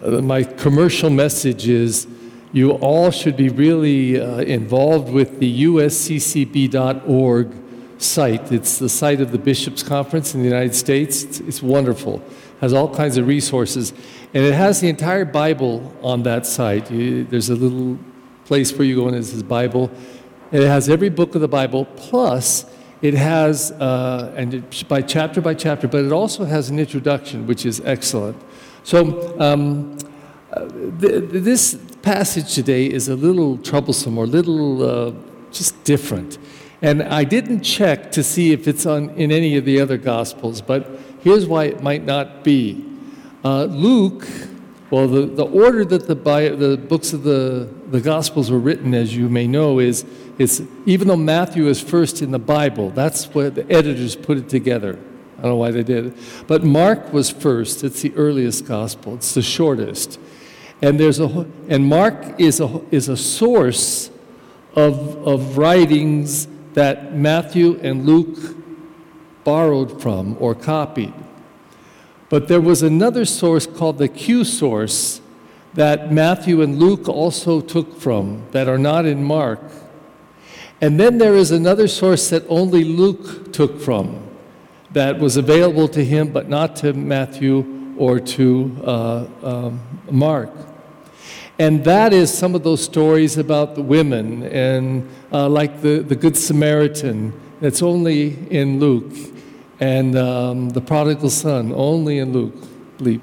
uh, my commercial message is you all should be really uh, involved with the usccb.org site. It's the site of the Bishops' Conference in the United States. It's, it's wonderful, has all kinds of resources. And it has the entire Bible on that site. You, there's a little place where you go and it says Bible. It has every book of the Bible, plus it has, uh, and it, by chapter by chapter, but it also has an introduction, which is excellent. So um, uh, th- this passage today is a little troublesome or a little uh, just different. And I didn't check to see if it's on, in any of the other Gospels, but here's why it might not be. Uh, Luke, well, the, the order that the, bio, the books of the, the Gospels were written, as you may know, is it's, even though Matthew is first in the Bible, that's where the editors put it together. I don't know why they did. But Mark was first. It's the earliest gospel, it's the shortest. And, there's a, and Mark is a, is a source of, of writings that Matthew and Luke borrowed from or copied. But there was another source called the Q source that Matthew and Luke also took from that are not in Mark. And then there is another source that only Luke took from that was available to him but not to Matthew or to uh, um, Mark. And that is some of those stories about the women, and uh, like the, the Good Samaritan, that's only in Luke, and um, the prodigal son, only in Luke. Luke.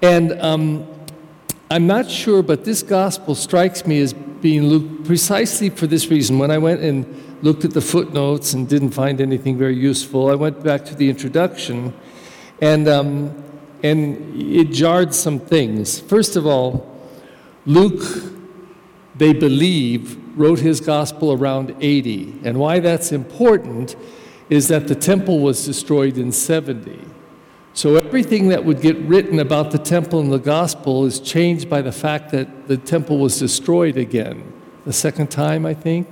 And um, I'm not sure, but this gospel strikes me as being Luke precisely for this reason. When I went and looked at the footnotes and didn't find anything very useful, I went back to the introduction, and, um, and it jarred some things. First of all, Luke, they believe, wrote his gospel around 80. And why that's important is that the temple was destroyed in 70. So everything that would get written about the temple and the gospel is changed by the fact that the temple was destroyed again. The second time, I think,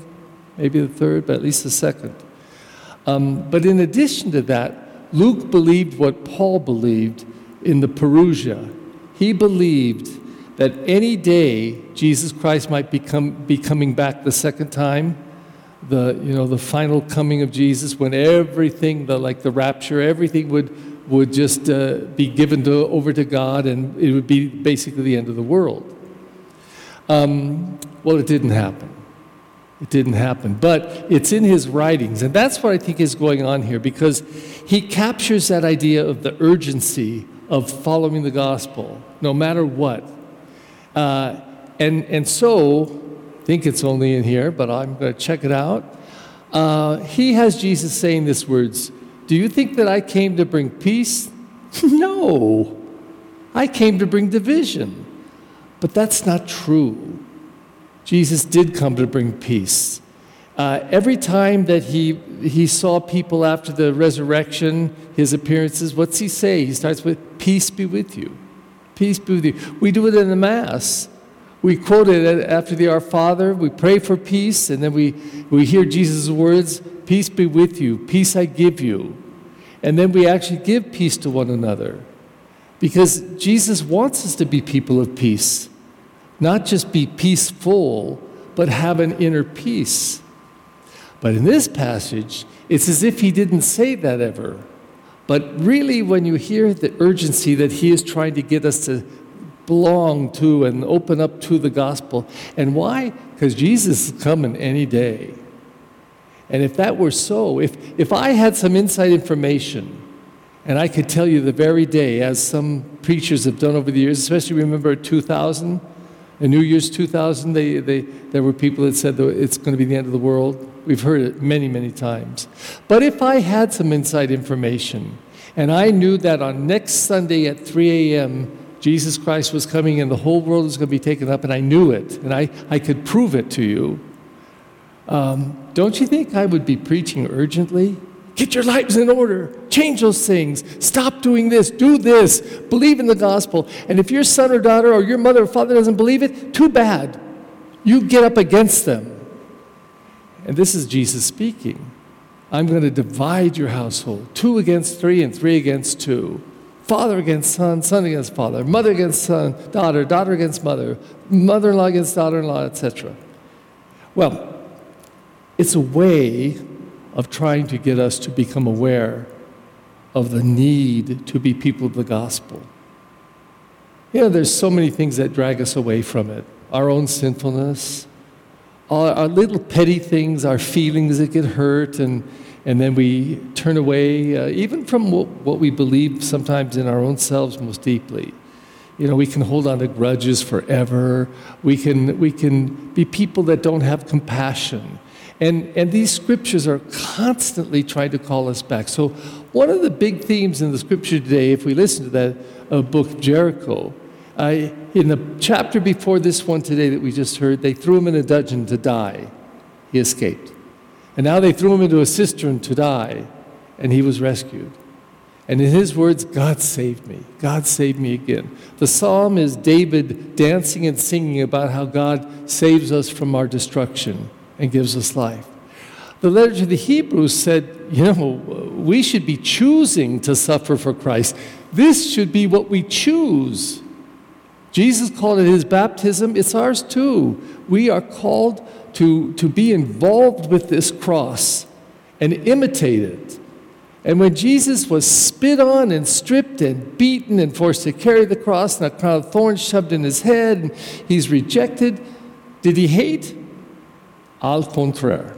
maybe the third, but at least the second. Um, but in addition to that, Luke believed what Paul believed in the Parousia. He believed that any day Jesus Christ might become, be coming back the second time, the, you know, the final coming of Jesus, when everything, the, like the rapture, everything would, would just uh, be given to, over to God and it would be basically the end of the world. Um, well, it didn't happen. It didn't happen. But it's in his writings, and that's what I think is going on here because he captures that idea of the urgency of following the gospel, no matter what. Uh, and, and so, I think it's only in here, but I'm going to check it out. Uh, he has Jesus saying these words Do you think that I came to bring peace? no, I came to bring division. But that's not true. Jesus did come to bring peace. Uh, every time that he, he saw people after the resurrection, his appearances, what's he say? He starts with, Peace be with you. Peace be with you. We do it in the Mass. We quote it after the Our Father. We pray for peace, and then we, we hear Jesus' words Peace be with you. Peace I give you. And then we actually give peace to one another. Because Jesus wants us to be people of peace, not just be peaceful, but have an inner peace. But in this passage, it's as if he didn't say that ever. But really, when you hear the urgency that he is trying to get us to belong to and open up to the gospel, and why? Because Jesus is coming any day. And if that were so, if, if I had some inside information, and I could tell you the very day, as some preachers have done over the years, especially remember 2000, in New Year's 2000, they, they, there were people that said that it's going to be the end of the world. We've heard it many, many times. But if I had some inside information and I knew that on next Sunday at 3 a.m., Jesus Christ was coming and the whole world was going to be taken up, and I knew it, and I, I could prove it to you, um, don't you think I would be preaching urgently? Get your lives in order. Change those things. Stop doing this. Do this. Believe in the gospel. And if your son or daughter or your mother or father doesn't believe it, too bad. You get up against them. And this is Jesus speaking. I'm going to divide your household two against three and three against two. father against son, son against father, mother against son, daughter, daughter against mother, mother in law against daughter in law, etc. Well, it's a way of trying to get us to become aware of the need to be people of the gospel. You know, there's so many things that drag us away from it our own sinfulness, our, our little petty things, our feelings that get hurt, and, and then we turn away, uh, even from what, what we believe sometimes in our own selves most deeply. You know, we can hold on to grudges forever. We can, we can be people that don't have compassion. And, and these scriptures are constantly trying to call us back. So, one of the big themes in the scripture today, if we listen to that uh, book, Jeremiah, I, in the chapter before this one today that we just heard, they threw him in a dungeon to die. He escaped. And now they threw him into a cistern to die, and he was rescued. And in his words, God saved me. God saved me again. The psalm is David dancing and singing about how God saves us from our destruction and gives us life. The letter to the Hebrews said, you know, we should be choosing to suffer for Christ. This should be what we choose. Jesus called it his baptism, it's ours too. We are called to, to be involved with this cross and imitate it. And when Jesus was spit on and stripped and beaten and forced to carry the cross and a crown of thorns shoved in his head, and he's rejected, did he hate? Al contraire.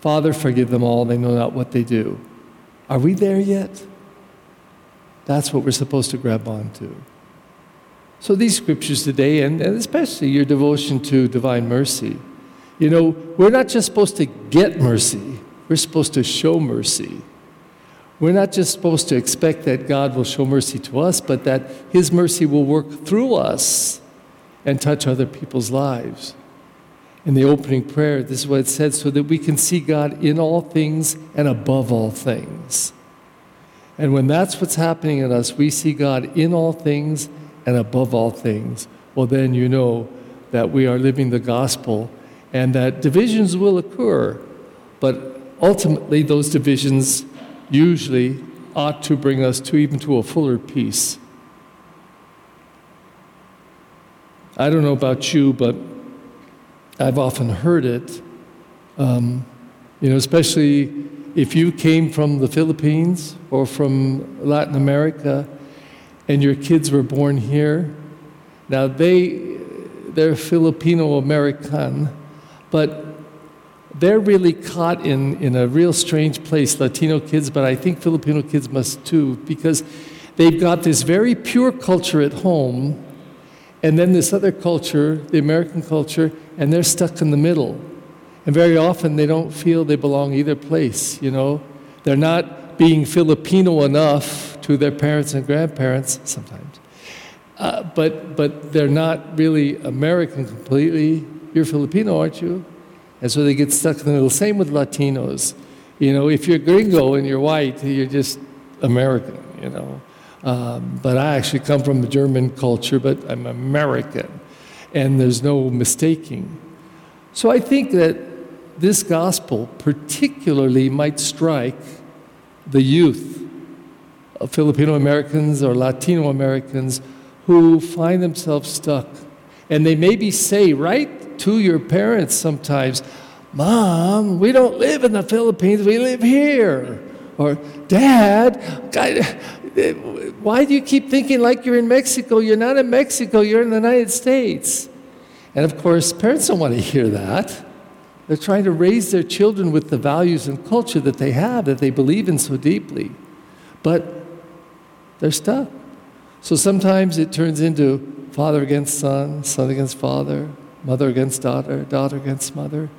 Father, forgive them all, they know not what they do. Are we there yet? That's what we're supposed to grab onto. So, these scriptures today, and, and especially your devotion to divine mercy, you know, we're not just supposed to get mercy, we're supposed to show mercy. We're not just supposed to expect that God will show mercy to us, but that His mercy will work through us and touch other people's lives. In the opening prayer, this is what it said so that we can see God in all things and above all things. And when that's what's happening in us, we see God in all things and above all things, well, then you know that we are living the gospel and that divisions will occur, but ultimately those divisions usually ought to bring us to even to a fuller peace. I don't know about you, but I've often heard it, um, you know, especially if you came from the Philippines or from Latin America and your kids were born here. Now they they're Filipino American, but they're really caught in, in a real strange place, Latino kids, but I think Filipino kids must too, because they've got this very pure culture at home, and then this other culture, the American culture, and they're stuck in the middle. And very often they don't feel they belong either place, you know? They're not being Filipino enough to their parents and grandparents sometimes. Uh, but, but they're not really American completely. You're Filipino, aren't you? And so they get stuck in the middle. Same with Latinos. You know, if you're gringo and you're white, you're just American, you know. Um, but I actually come from a German culture, but I'm American. And there's no mistaking. So I think that this gospel particularly might strike the youth of Filipino Americans or Latino Americans who find themselves stuck. And they maybe say right to your parents sometimes, Mom, we don't live in the Philippines, we live here. Or, Dad, God, why do you keep thinking like you're in Mexico? You're not in Mexico, you're in the United States. And of course, parents don't want to hear that. They're trying to raise their children with the values and culture that they have, that they believe in so deeply. But they're stuck. So sometimes it turns into father against son, son against father, mother against daughter, daughter against mother.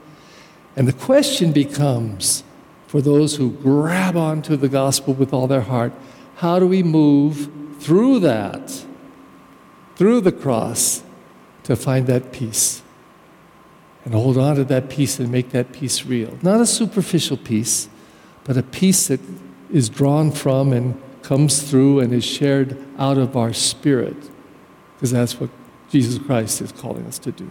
And the question becomes for those who grab onto the gospel with all their heart how do we move through that, through the cross, to find that peace? And hold on to that peace and make that peace real. Not a superficial peace, but a peace that is drawn from and comes through and is shared out of our spirit, because that's what Jesus Christ is calling us to do.